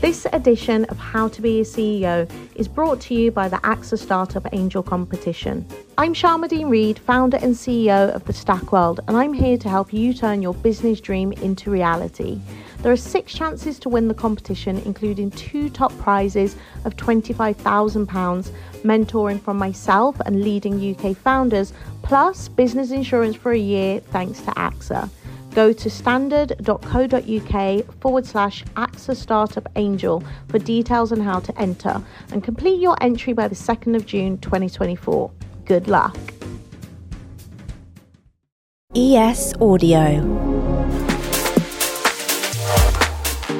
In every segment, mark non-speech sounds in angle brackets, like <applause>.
This edition of How to Be a CEO is brought to you by the AXA Startup Angel Competition. I'm Sharmadean Reid, founder and CEO of the Stack World, and I'm here to help you turn your business dream into reality. There are six chances to win the competition, including two top prizes of £25,000, mentoring from myself and leading UK founders, plus business insurance for a year thanks to AXA go to standard.co.uk forward slash AXA Startup Angel for details on how to enter and complete your entry by the 2nd of June 2024. Good luck. ES Audio.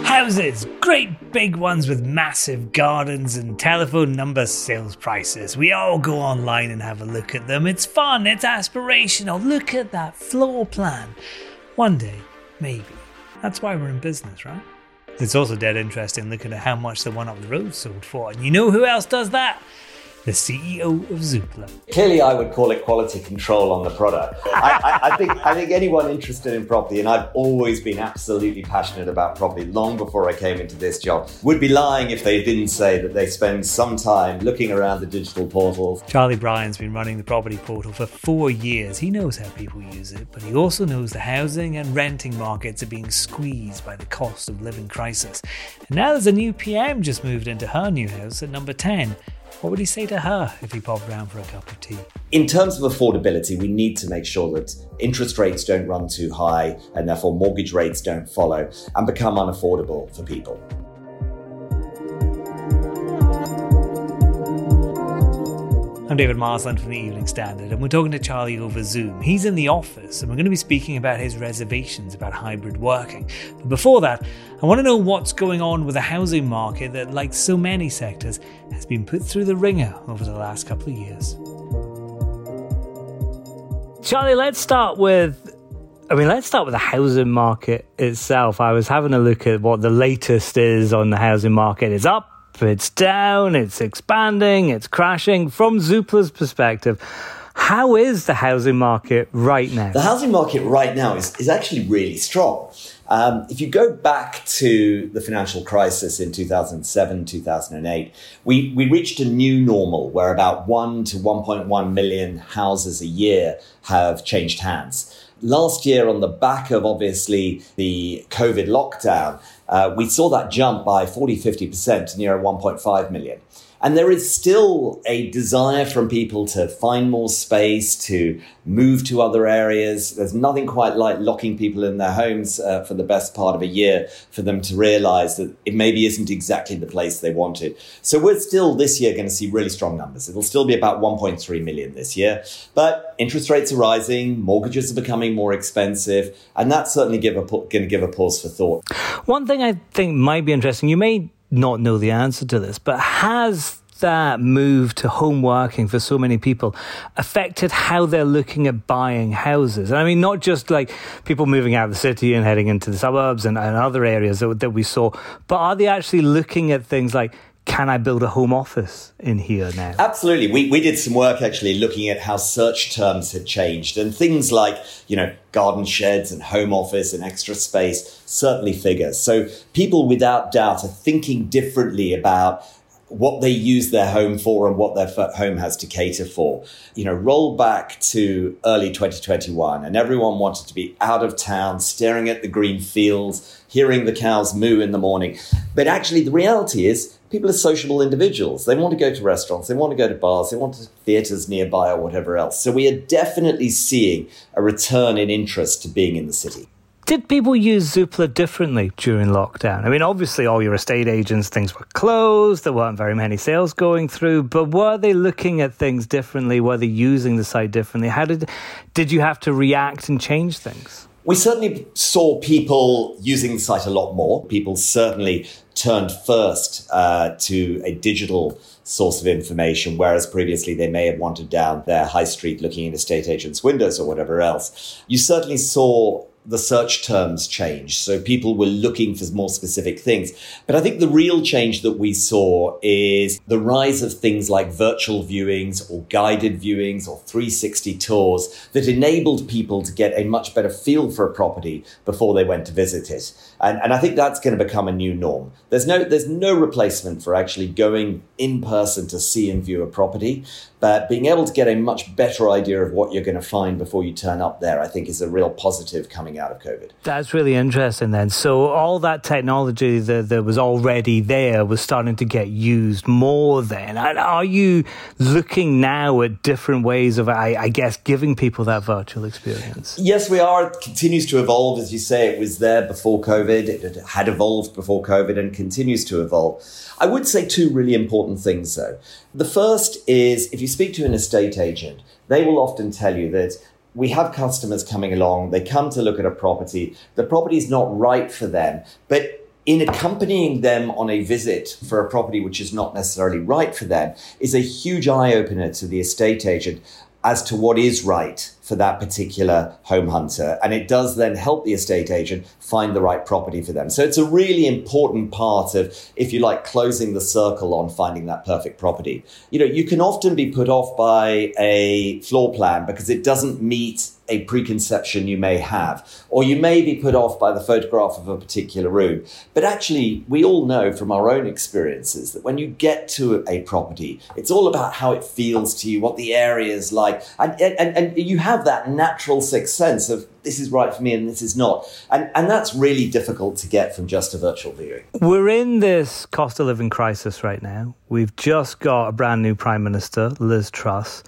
Houses, great big ones with massive gardens and telephone number sales prices. We all go online and have a look at them. It's fun, it's aspirational. Look at that floor plan. One day, maybe. That's why we're in business, right? It's also dead interesting looking at how much the one up the road sold for. And you know who else does that? The CEO of Zoopla. Clearly, I would call it quality control on the product. I, I, I, think I think anyone interested in property, and I've always been absolutely passionate about property long before I came into this job, would be lying if they didn't say that they spend some time looking around the digital portals. Charlie Bryant's been running the property portal for four years. He knows how people use it, but he also knows the housing and renting markets are being squeezed by the cost of living crisis. And now there's a new PM just moved into her new house at number 10. What would he say to her if he popped round for a cup of tea? In terms of affordability, we need to make sure that interest rates don't run too high and therefore mortgage rates don't follow and become unaffordable for people. I'm David Marsland from the Evening Standard, and we're talking to Charlie over Zoom. He's in the office, and we're going to be speaking about his reservations about hybrid working. But before that, I want to know what's going on with the housing market that, like so many sectors, has been put through the ringer over the last couple of years. Charlie, let's start with I mean, let's start with the housing market itself. I was having a look at what the latest is on the housing market. It's up it's down, it's expanding, it's crashing. From Zoopla's perspective, how is the housing market right now? The housing market right now is, is actually really strong. Um, if you go back to the financial crisis in 2007, 2008, we, we reached a new normal where about 1 to 1.1 million houses a year have changed hands. Last year, on the back of obviously the COVID lockdown, uh, we saw that jump by 40, 50% to near 1.5 million. And there is still a desire from people to find more space, to move to other areas. There's nothing quite like locking people in their homes uh, for the best part of a year for them to realize that it maybe isn't exactly the place they wanted. So we're still this year going to see really strong numbers. It'll still be about 1.3 million this year, but interest rates are rising, mortgages are becoming more expensive, and that's certainly give a, going to give a pause for thought. One thing I think might be interesting, you may not know the answer to this, but has that move to home working for so many people affected how they're looking at buying houses? I mean, not just like people moving out of the city and heading into the suburbs and, and other areas that, that we saw, but are they actually looking at things like can I build a home office in here now? Absolutely. We, we did some work actually looking at how search terms had changed and things like, you know, garden sheds and home office and extra space certainly figures. So people without doubt are thinking differently about what they use their home for and what their home has to cater for. You know, roll back to early 2021 and everyone wanted to be out of town, staring at the green fields, hearing the cows moo in the morning. But actually, the reality is people are sociable individuals. They want to go to restaurants, they want to go to bars, they want to theatres nearby or whatever else. So we are definitely seeing a return in interest to being in the city. Did people use Zoopla differently during lockdown? I mean, obviously, all your estate agents, things were closed. There weren't very many sales going through. But were they looking at things differently? Were they using the site differently? How did did you have to react and change things? We certainly saw people using the site a lot more. People certainly turned first uh, to a digital source of information, whereas previously they may have wanted down their high street looking in estate agents' windows or whatever else. You certainly saw the search terms change. So people were looking for more specific things. But I think the real change that we saw is the rise of things like virtual viewings or guided viewings or 360 tours that enabled people to get a much better feel for a property before they went to visit it. And, and I think that's going to become a new norm. There's no, there's no replacement for actually going in person to see and view a property, but being able to get a much better idea of what you're going to find before you turn up there, I think is a real positive coming out of COVID. That's really interesting then. So all that technology that, that was already there was starting to get used more then. And are you looking now at different ways of, I, I guess, giving people that virtual experience? Yes, we are. It continues to evolve. As you say, it was there before COVID. It had evolved before COVID and continues to evolve. I would say two really important things though. The first is if you speak to an estate agent, they will often tell you that we have customers coming along, they come to look at a property, the property is not right for them, but in accompanying them on a visit for a property which is not necessarily right for them is a huge eye opener to the estate agent as to what is right for that particular home hunter. And it does then help the estate agent find the right property for them. So it's a really important part of, if you like, closing the circle on finding that perfect property. You know, you can often be put off by a floor plan because it doesn't meet a preconception you may have, or you may be put off by the photograph of a particular room. But actually, we all know from our own experiences that when you get to a property, it's all about how it feels to you, what the area is like, and, and, and you have that natural sixth sense of this is right for me and this is not. And, and that's really difficult to get from just a virtual viewing. We're in this cost of living crisis right now. We've just got a brand new Prime Minister, Liz Truss.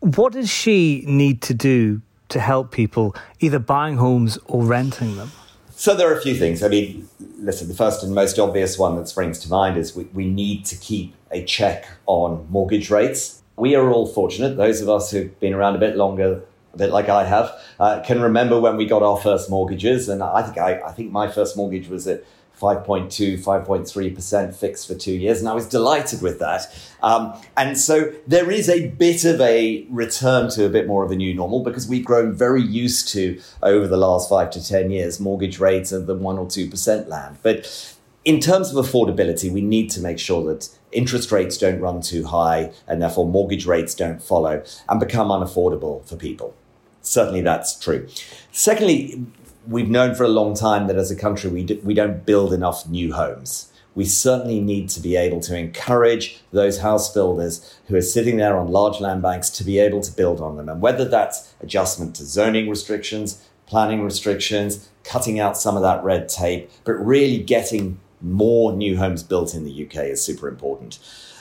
What does she need to do to help people either buying homes or renting them? So there are a few things. I mean, listen, the first and most obvious one that springs to mind is we, we need to keep a check on mortgage rates. We are all fortunate, those of us who've been around a bit longer, a bit like I have, uh, can remember when we got our first mortgages. And I think I, I think my first mortgage was at 5.2, 5.3% fixed for two years. And I was delighted with that. Um, and so there is a bit of a return to a bit more of a new normal because we've grown very used to over the last five to 10 years mortgage rates of the one or 2% land. But in terms of affordability, we need to make sure that interest rates don't run too high and therefore mortgage rates don't follow and become unaffordable for people. Certainly that's true. Secondly, we've known for a long time that as a country we, do, we don't build enough new homes. We certainly need to be able to encourage those house builders who are sitting there on large land banks to be able to build on them. And whether that's adjustment to zoning restrictions, planning restrictions, cutting out some of that red tape, but really getting more new homes built in the UK is super important.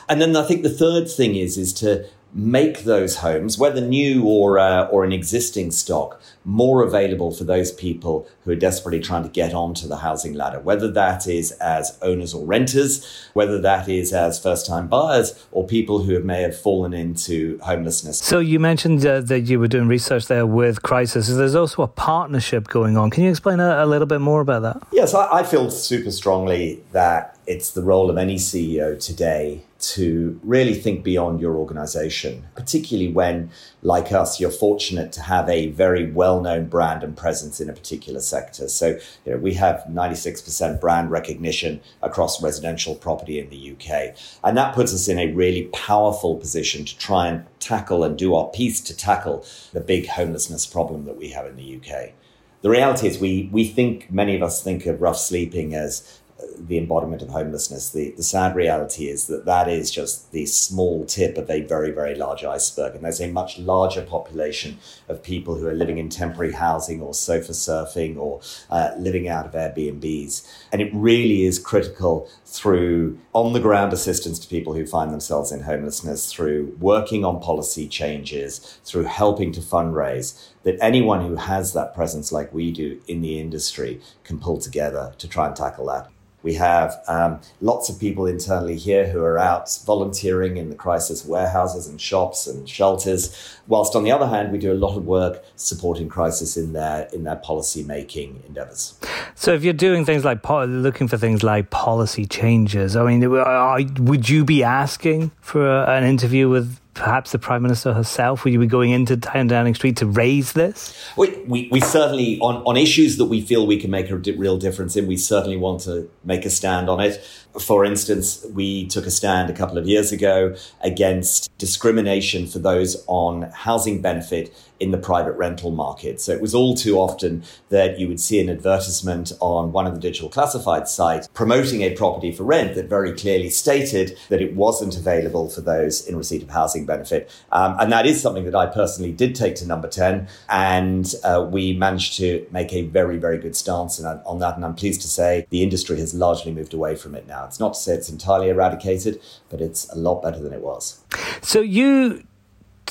And then I think the third thing is is to make those homes, whether new or uh, or an existing stock, more available for those people who are desperately trying to get onto the housing ladder. Whether that is as owners or renters, whether that is as first-time buyers, or people who may have fallen into homelessness. So you mentioned uh, that you were doing research there with Crisis. There's also a partnership going on. Can you explain a, a little bit more about that? Yes, I, I feel super strongly that it's the role of any CEO today to really think beyond your organization, particularly when, like us, you're fortunate to have a very well known brand and presence in a particular sector. So, you know, we have 96% brand recognition across residential property in the UK. And that puts us in a really powerful position to try and tackle and do our piece to tackle the big homelessness problem that we have in the UK. The reality is, we, we think, many of us think of rough sleeping as the embodiment of homelessness. The, the sad reality is that that is just the small tip of a very, very large iceberg. And there's a much larger population of people who are living in temporary housing or sofa surfing or uh, living out of Airbnbs. And it really is critical through on the ground assistance to people who find themselves in homelessness, through working on policy changes, through helping to fundraise, that anyone who has that presence like we do in the industry can pull together to try and tackle that. We have um, lots of people internally here who are out volunteering in the crisis warehouses and shops and shelters. Whilst on the other hand, we do a lot of work supporting crisis in their in their policy making endeavours. So, if you're doing things like po- looking for things like policy changes, I mean, are, would you be asking for a, an interview with perhaps the Prime Minister herself? Will you be going into Downing Street to raise this? We, we, we, certainly, on, on issues that we feel we can make a real difference in, we certainly want to make a stand on it. For instance, we took a stand a couple of years ago against discrimination for those on housing benefit in the private rental market. So it was all too often that you would see an advertisement on one of the digital classified sites promoting a property for rent that very clearly stated that it wasn't available for those in receipt of housing benefit. Um, and that is something that I personally did take to number 10. And uh, we managed to make a very, very good stance on that. And I'm pleased to say the industry has largely moved away from it now. It's not to say it's entirely eradicated, but it's a lot better than it was. So you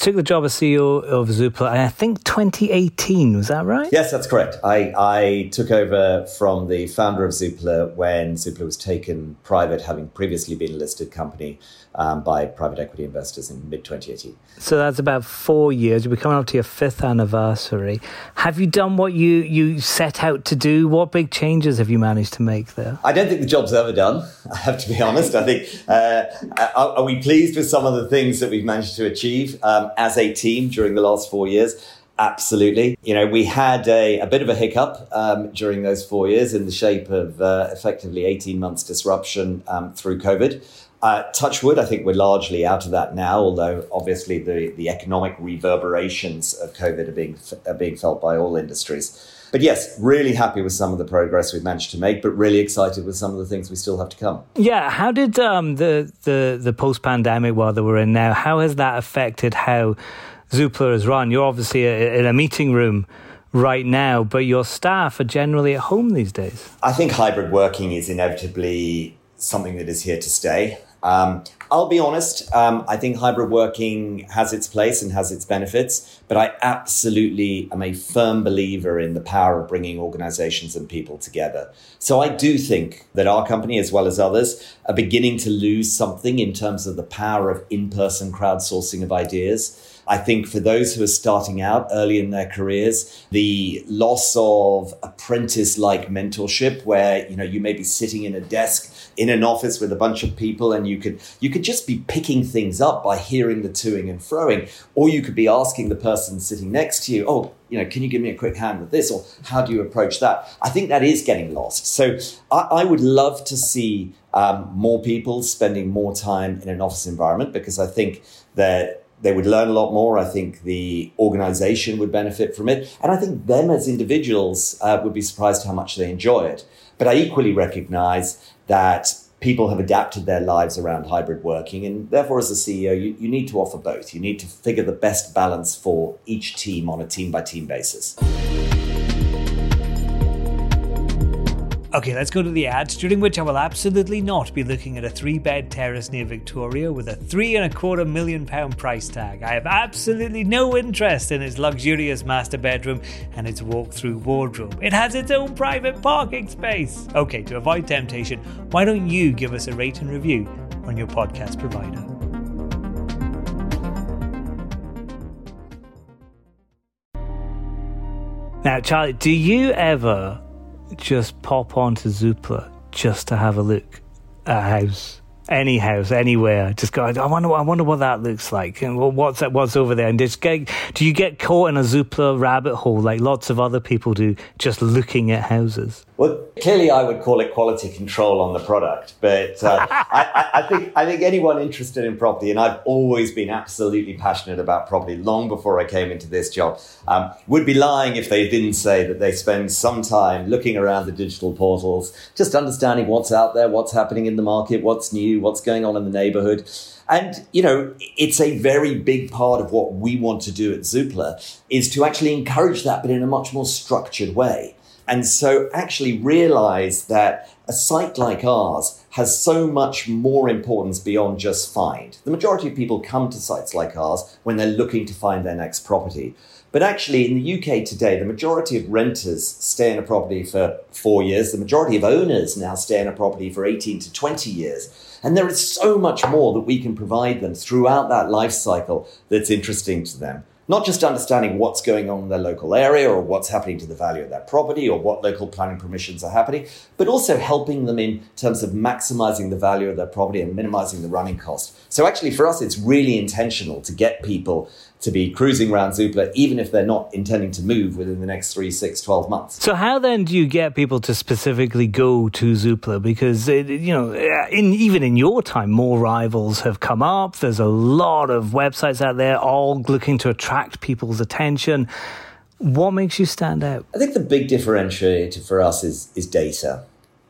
took the job as CEO of Zoopla, I think 2018, was that right? Yes, that's correct. I, I took over from the founder of Zoopla when Zoopla was taken private, having previously been a listed company um, by private equity investors in mid 2018. So that's about four years. You'll be coming up to your fifth anniversary. Have you done what you, you set out to do? What big changes have you managed to make there? I don't think the job's ever done, <laughs> I have to be honest. I think, uh, are, are, we pleased with some of the things that we've managed to achieve um, as a team during the last four years? Absolutely. You know, we had a, a bit of a hiccup um, during those four years in the shape of uh, effectively 18 months disruption um, through COVID. Uh, Touchwood, I think we're largely out of that now, although obviously the, the economic reverberations of COVID are being, are being felt by all industries. But yes, really happy with some of the progress we've managed to make, but really excited with some of the things we still have to come. Yeah, how did um, the the the post pandemic world that we're in now? How has that affected how Zoopla is run? You're obviously in a meeting room right now, but your staff are generally at home these days. I think hybrid working is inevitably something that is here to stay. Um, I'll be honest, um, I think hybrid working has its place and has its benefits, but I absolutely am a firm believer in the power of bringing organizations and people together. So I do think that our company, as well as others, are beginning to lose something in terms of the power of in person crowdsourcing of ideas. I think for those who are starting out early in their careers, the loss of apprentice like mentorship, where you know you may be sitting in a desk in an office with a bunch of people and you could you could just be picking things up by hearing the toing and froing, or you could be asking the person sitting next to you, oh, you know, can you give me a quick hand with this? Or how do you approach that? I think that is getting lost. So I, I would love to see um, more people spending more time in an office environment because I think that they would learn a lot more. I think the organization would benefit from it. And I think them as individuals uh, would be surprised how much they enjoy it. But I equally recognize that people have adapted their lives around hybrid working. And therefore, as a CEO, you, you need to offer both. You need to figure the best balance for each team on a team by team basis. Okay, let's go to the ads, during which I will absolutely not be looking at a three bed terrace near Victoria with a three and a quarter million pound price tag. I have absolutely no interest in its luxurious master bedroom and its walk through wardrobe. It has its own private parking space. Okay, to avoid temptation, why don't you give us a rate and review on your podcast provider? Now, Charlie, do you ever just pop onto Zoopla just to have a look at a house any house, anywhere. Just go. I wonder. I wonder what that looks like, and what's that? What's over there? And just get. Do you get caught in a Zoopla rabbit hole like lots of other people do, just looking at houses? Well, clearly, I would call it quality control on the product, but uh, <laughs> I, I, think I think anyone interested in property, and I've always been absolutely passionate about property long before I came into this job, um, would be lying if they didn't say that they spend some time looking around the digital portals, just understanding what's out there, what's happening in the market, what's new, what's going on in the neighborhood. And, you know, it's a very big part of what we want to do at Zoopla is to actually encourage that, but in a much more structured way. And so actually realize that a site like ours has so much more importance beyond just find. The majority of people come to sites like ours when they're looking to find their next property. But actually, in the UK today, the majority of renters stay in a property for four years. The majority of owners now stay in a property for 18 to 20 years. And there is so much more that we can provide them throughout that life cycle that's interesting to them. Not just understanding what's going on in their local area or what's happening to the value of their property or what local planning permissions are happening, but also helping them in terms of maximizing the value of their property and minimizing the running cost. So actually for us, it's really intentional to get people to be cruising around Zoopla, even if they're not intending to move within the next three, six, 12 months. So, how then do you get people to specifically go to Zoopla? Because, it, you know, uh, in, even in your time, more rivals have come up. There's a lot of websites out there all looking to attract attract people's attention. What makes you stand out? I think the big differentiator for us is, is data.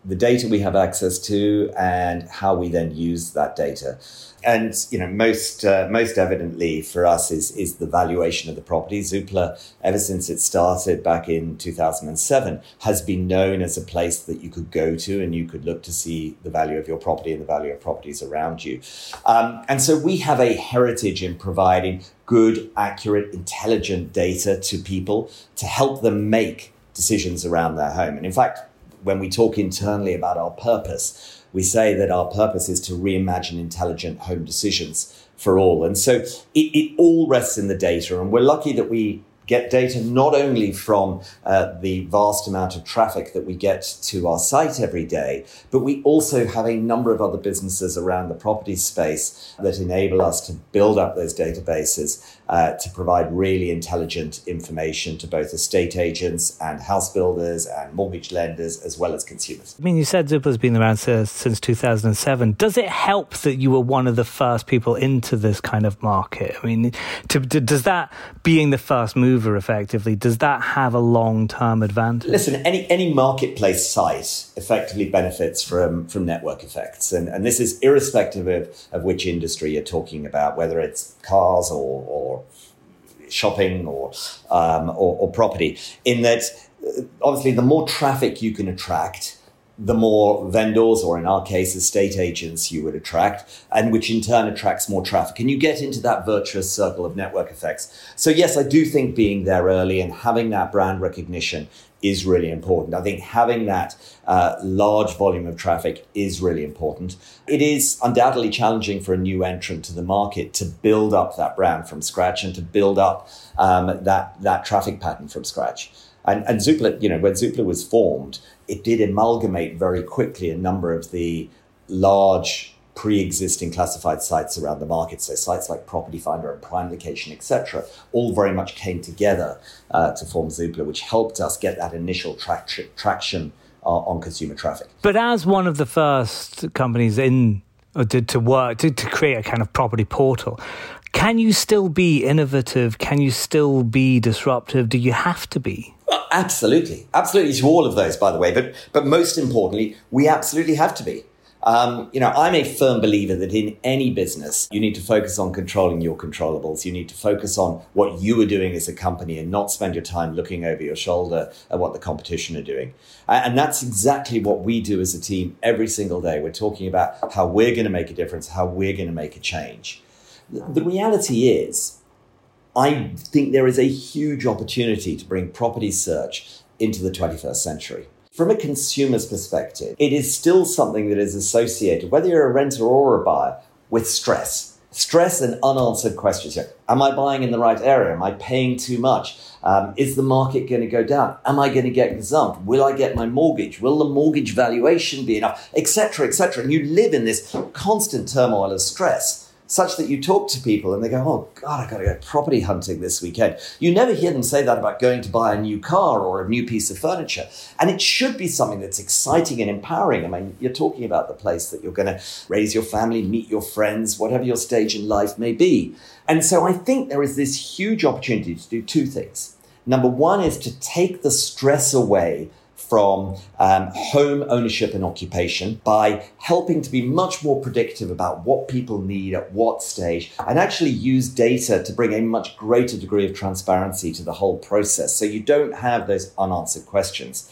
The data we have access to and how we then use that data and you know most uh, most evidently for us is is the valuation of the property. Zoopla, ever since it started back in 2007, has been known as a place that you could go to and you could look to see the value of your property and the value of properties around you. Um, and so we have a heritage in providing good, accurate, intelligent data to people to help them make decisions around their home. And in fact, when we talk internally about our purpose we say that our purpose is to reimagine intelligent home decisions for all. And so it, it all rests in the data. And we're lucky that we get data not only from uh, the vast amount of traffic that we get to our site every day, but we also have a number of other businesses around the property space that enable us to build up those databases uh, to provide really intelligent information to both estate agents and house builders and mortgage lenders as well as consumers. I mean, you said Zoopla's been around since 2007. Does it help that you were one of the first people into this kind of market? I mean, to, to, does that being the first mover effectively, does that have a long term advantage? Listen, any, any marketplace site effectively benefits from, from network effects. And, and this is irrespective of, of which industry you're talking about, whether it's cars or, or shopping or, um, or, or property. In that, uh, obviously, the more traffic you can attract, the more vendors, or in our case, estate agents, you would attract, and which in turn attracts more traffic. And you get into that virtuous circle of network effects. So, yes, I do think being there early and having that brand recognition is really important. I think having that uh, large volume of traffic is really important. It is undoubtedly challenging for a new entrant to the market to build up that brand from scratch and to build up um, that that traffic pattern from scratch. And, and Zoopla, you know, when Zoopla was formed, it did amalgamate very quickly a number of the large pre-existing classified sites around the market. So sites like Property Finder and Prime Location, etc., all very much came together uh, to form Zoopla, which helped us get that initial tra- traction uh, on consumer traffic. But as one of the first companies in or to, to work to, to create a kind of property portal, can you still be innovative? Can you still be disruptive? Do you have to be? Well, absolutely, absolutely to all of those, by the way. But but most importantly, we absolutely have to be. Um, you know, I'm a firm believer that in any business, you need to focus on controlling your controllables. You need to focus on what you are doing as a company and not spend your time looking over your shoulder at what the competition are doing. And that's exactly what we do as a team every single day. We're talking about how we're going to make a difference, how we're going to make a change. The reality is, I think there is a huge opportunity to bring property search into the 21st century. From a consumer's perspective, it is still something that is associated, whether you're a renter or a buyer, with stress. Stress and unanswered questions. Am I buying in the right area? Am I paying too much? Um, is the market going to go down? Am I going to get gazumped? Will I get my mortgage? Will the mortgage valuation be enough? Etc. Etc. And you live in this constant turmoil of stress such that you talk to people and they go, Oh God, I've gotta go property hunting this weekend. You never hear them say that about going to buy a new car or a new piece of furniture. And it should be something that's exciting and empowering. I mean, you're talking about the place that you're gonna raise your family, meet your friends, whatever your stage in life may be. And so I think there is this huge opportunity to do two things. Number one is to take the stress away from um, home ownership and occupation by helping to be much more predictive about what people need at what stage and actually use data to bring a much greater degree of transparency to the whole process so you don't have those unanswered questions.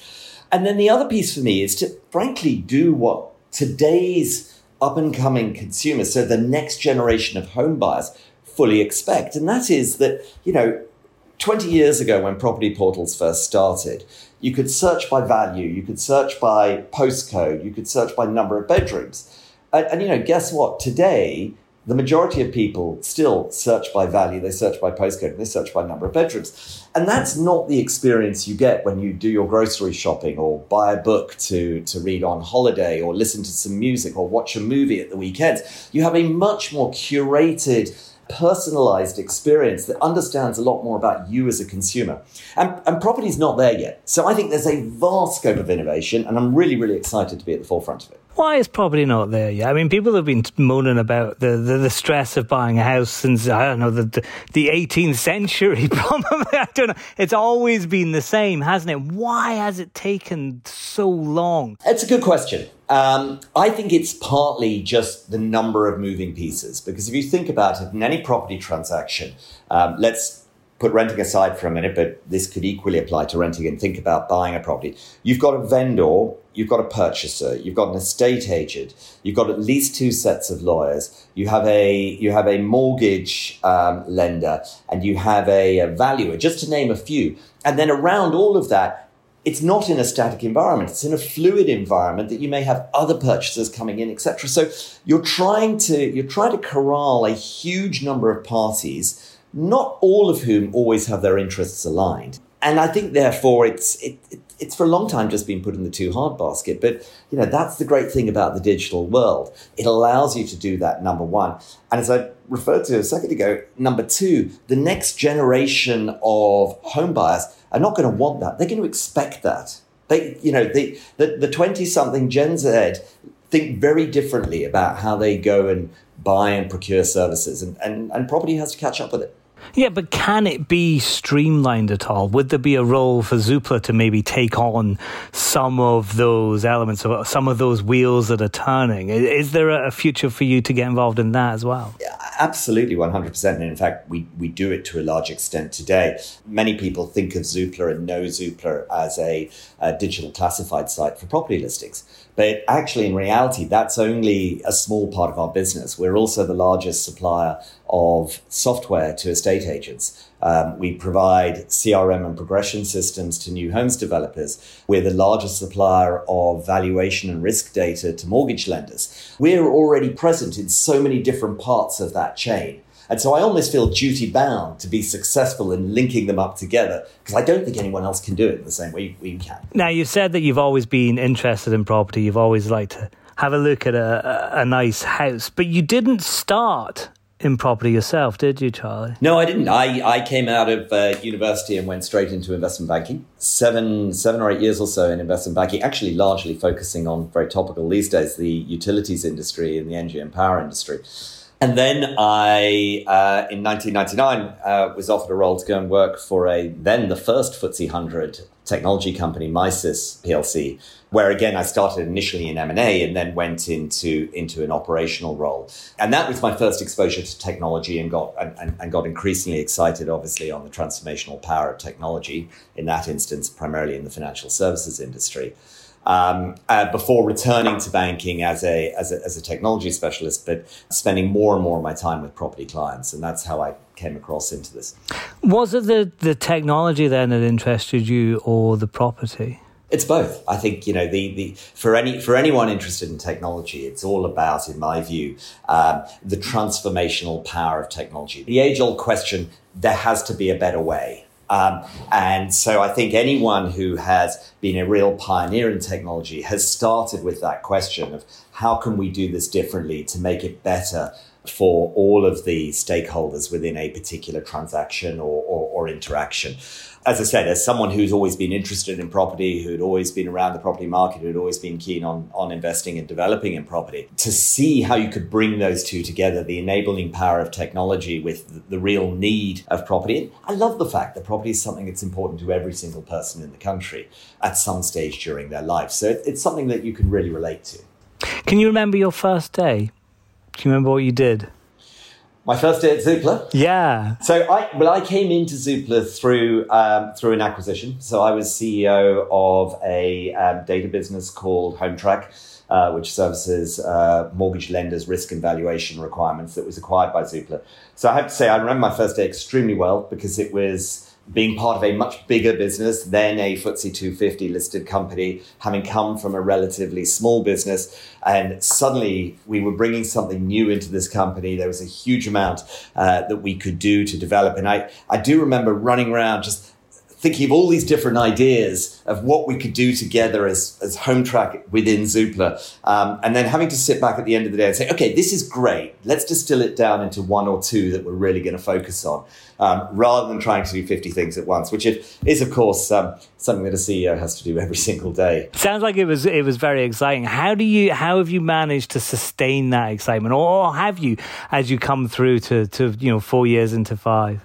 And then the other piece for me is to frankly do what today's up and coming consumers, so the next generation of home buyers, fully expect. And that is that, you know, 20 years ago when property portals first started, you could search by value, you could search by postcode, you could search by number of bedrooms. And, and, you know, guess what? Today, the majority of people still search by value, they search by postcode, they search by number of bedrooms. And that's not the experience you get when you do your grocery shopping or buy a book to, to read on holiday or listen to some music or watch a movie at the weekends. You have a much more curated personalized experience that understands a lot more about you as a consumer. And, and property's not there yet. So I think there's a vast scope of innovation, and I'm really, really excited to be at the forefront of it. Why is property not there yet? I mean, people have been moaning about the, the, the stress of buying a house since, I don't know, the, the, the 18th century, <laughs> probably. I don't know. It's always been the same, hasn't it? Why has it taken so long? It's a good question. Um, I think it's partly just the number of moving pieces. Because if you think about it, in any property transaction, um, let's put renting aside for a minute, but this could equally apply to renting and think about buying a property. You've got a vendor, you've got a purchaser, you've got an estate agent, you've got at least two sets of lawyers, you have a you have a mortgage um, lender, and you have a, a valuer, just to name a few. And then around all of that, it's not in a static environment it's in a fluid environment that you may have other purchasers coming in etc so you're trying to you're trying to corral a huge number of parties not all of whom always have their interests aligned. And I think, therefore, it's it, it, it's for a long time just been put in the too hard basket. But you know that's the great thing about the digital world; it allows you to do that. Number one, and as I referred to a second ago, number two, the next generation of home buyers are not going to want that; they're going to expect that. They, you know, the the twenty something Gen Z think very differently about how they go and buy and procure services, and, and, and property has to catch up with it. Yeah, but can it be streamlined at all? Would there be a role for Zoopla to maybe take on some of those elements, of some of those wheels that are turning? Is there a future for you to get involved in that as well? Yeah, absolutely, 100%. And in fact, we, we do it to a large extent today. Many people think of Zoopla and know Zoopla as a, a digital classified site for property listings. But actually, in reality, that's only a small part of our business. We're also the largest supplier of software to estate agents. Um, we provide CRM and progression systems to new homes developers. We're the largest supplier of valuation and risk data to mortgage lenders. We're already present in so many different parts of that chain. And so I almost feel duty bound to be successful in linking them up together because I don't think anyone else can do it in the same way we can. Now, you've said that you've always been interested in property. You've always liked to have a look at a, a, nice house, but you didn't start in property yourself, did you, Charlie? No, I didn't. I, I came out of uh, university and went straight into investment banking. Seven seven or eight years or so in investment banking, actually largely focusing on very topical these days, the utilities industry and the energy and power industry. And then I, uh, in 1999, uh, was offered a role to go and work for a then the first FTSE 100 technology company, Misys PLC, where again I started initially in M and A and then went into into an operational role. And that was my first exposure to technology, and got and, and got increasingly excited, obviously, on the transformational power of technology. In that instance, primarily in the financial services industry um, uh, before returning to banking as a, as a, as a technology specialist, but spending more and more of my time with property clients, and that's how I came across into this. Was it the the technology then that interested you, or the property? It's both. I think you know the, the for any for anyone interested in technology, it's all about, in my view, um, the transformational power of technology. The age old question: there has to be a better way. Um, and so I think anyone who has been a real pioneer in technology has started with that question of how can we do this differently to make it better for all of the stakeholders within a particular transaction or, or, or interaction as I said, as someone who's always been interested in property, who'd always been around the property market, who'd always been keen on, on investing and developing in property, to see how you could bring those two together, the enabling power of technology with the, the real need of property. I love the fact that property is something that's important to every single person in the country at some stage during their life. So it, it's something that you can really relate to. Can you remember your first day? Do you remember what you did? My first day at Zoopla. Yeah. So I well, I came into Zoopla through um, through an acquisition. So I was CEO of a um, data business called Hometrack, uh, which services uh, mortgage lenders' risk and valuation requirements. That was acquired by Zoopla. So I have to say, I remember my first day extremely well because it was being part of a much bigger business than a FTSE 250 listed company, having come from a relatively small business. And suddenly we were bringing something new into this company. There was a huge amount uh, that we could do to develop. And I, I do remember running around just thinking of all these different ideas of what we could do together as, as Hometrack within Zoopla. Um, and then having to sit back at the end of the day and say, okay, this is great. Let's distill it down into one or two that we're really going to focus on, um, rather than trying to do 50 things at once, which is, of course, um, something that a CEO has to do every <laughs> single day. Sounds like it was it was very exciting. How do you how have you managed to sustain that excitement, or have you as you come through to to you know four years into five?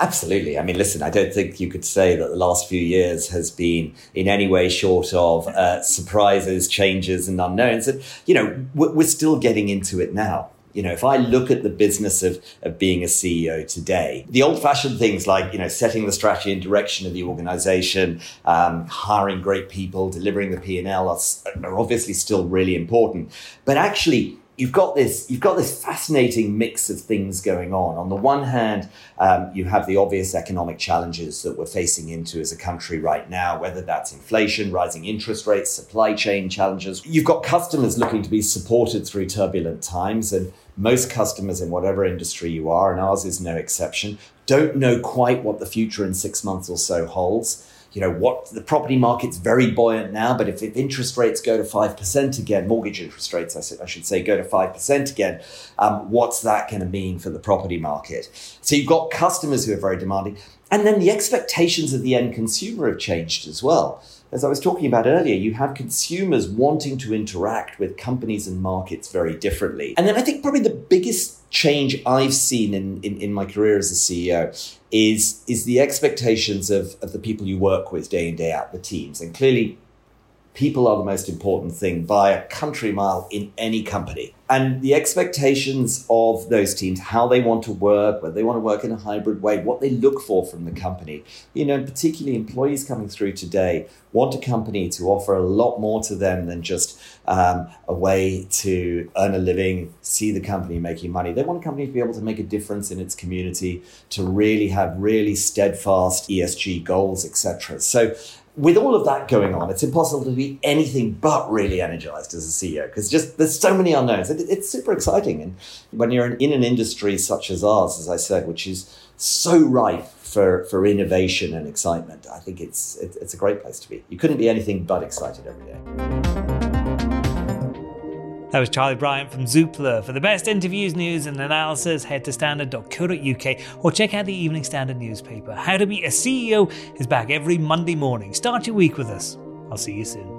Absolutely. I mean, listen, I don't think you could say that the last few years has been in any way short of uh, surprises, changes, and unknowns. And, you know, we're still getting into it now. You know, if I look at the business of, of being a CEO today, the old fashioned things like, you know, setting the strategy and direction of the organization, um, hiring great people, delivering the P&L are, are obviously still really important. But actually, you've got this you've got this fascinating mix of things going on. On the one hand, um, you have the obvious economic challenges that we're facing into as a country right now, whether that's inflation, rising interest rates, supply chain challenges. You've got customers looking to be supported through turbulent times, and most customers in whatever industry you are, and ours is no exception, don't know quite what the future in six months or so holds you know what the property market's very buoyant now but if, if interest rates go to 5% again mortgage interest rates I, I should say go to 5% again um, what's that going to mean for the property market so you've got customers who are very demanding and then the expectations of the end consumer have changed as well as I was talking about earlier, you have consumers wanting to interact with companies and markets very differently. And then I think probably the biggest change I've seen in, in, in, my career as a CEO is, is the expectations of, of the people you work with day in, day out, the teams. And clearly, people are the most important thing by a country mile in any company. And the expectations of those teams, how they want to work, whether they want to work in a hybrid way, what they look for from the company. You know, particularly employees coming through today want a company to offer a lot more to them than just um, a way to earn a living, see the company making money. They want a company to be able to make a difference in its community, to really have really steadfast ESG goals, etc. So with all of that going on, it's impossible to be anything but really energized as a CEO because just there's so many unknowns. It, it's super exciting, and when you're in, an industry such as ours, as I said, which is so ripe for for innovation and excitement, I think it's it, it's a great place to be. You couldn't be anything but excited every day. That was Charlie Bryant from Zoopla. For the best interviews, news, and analysis, head to standard.co.uk or check out the Evening Standard newspaper. How to Be a CEO is back every Monday morning. Start your week with us. I'll see you soon.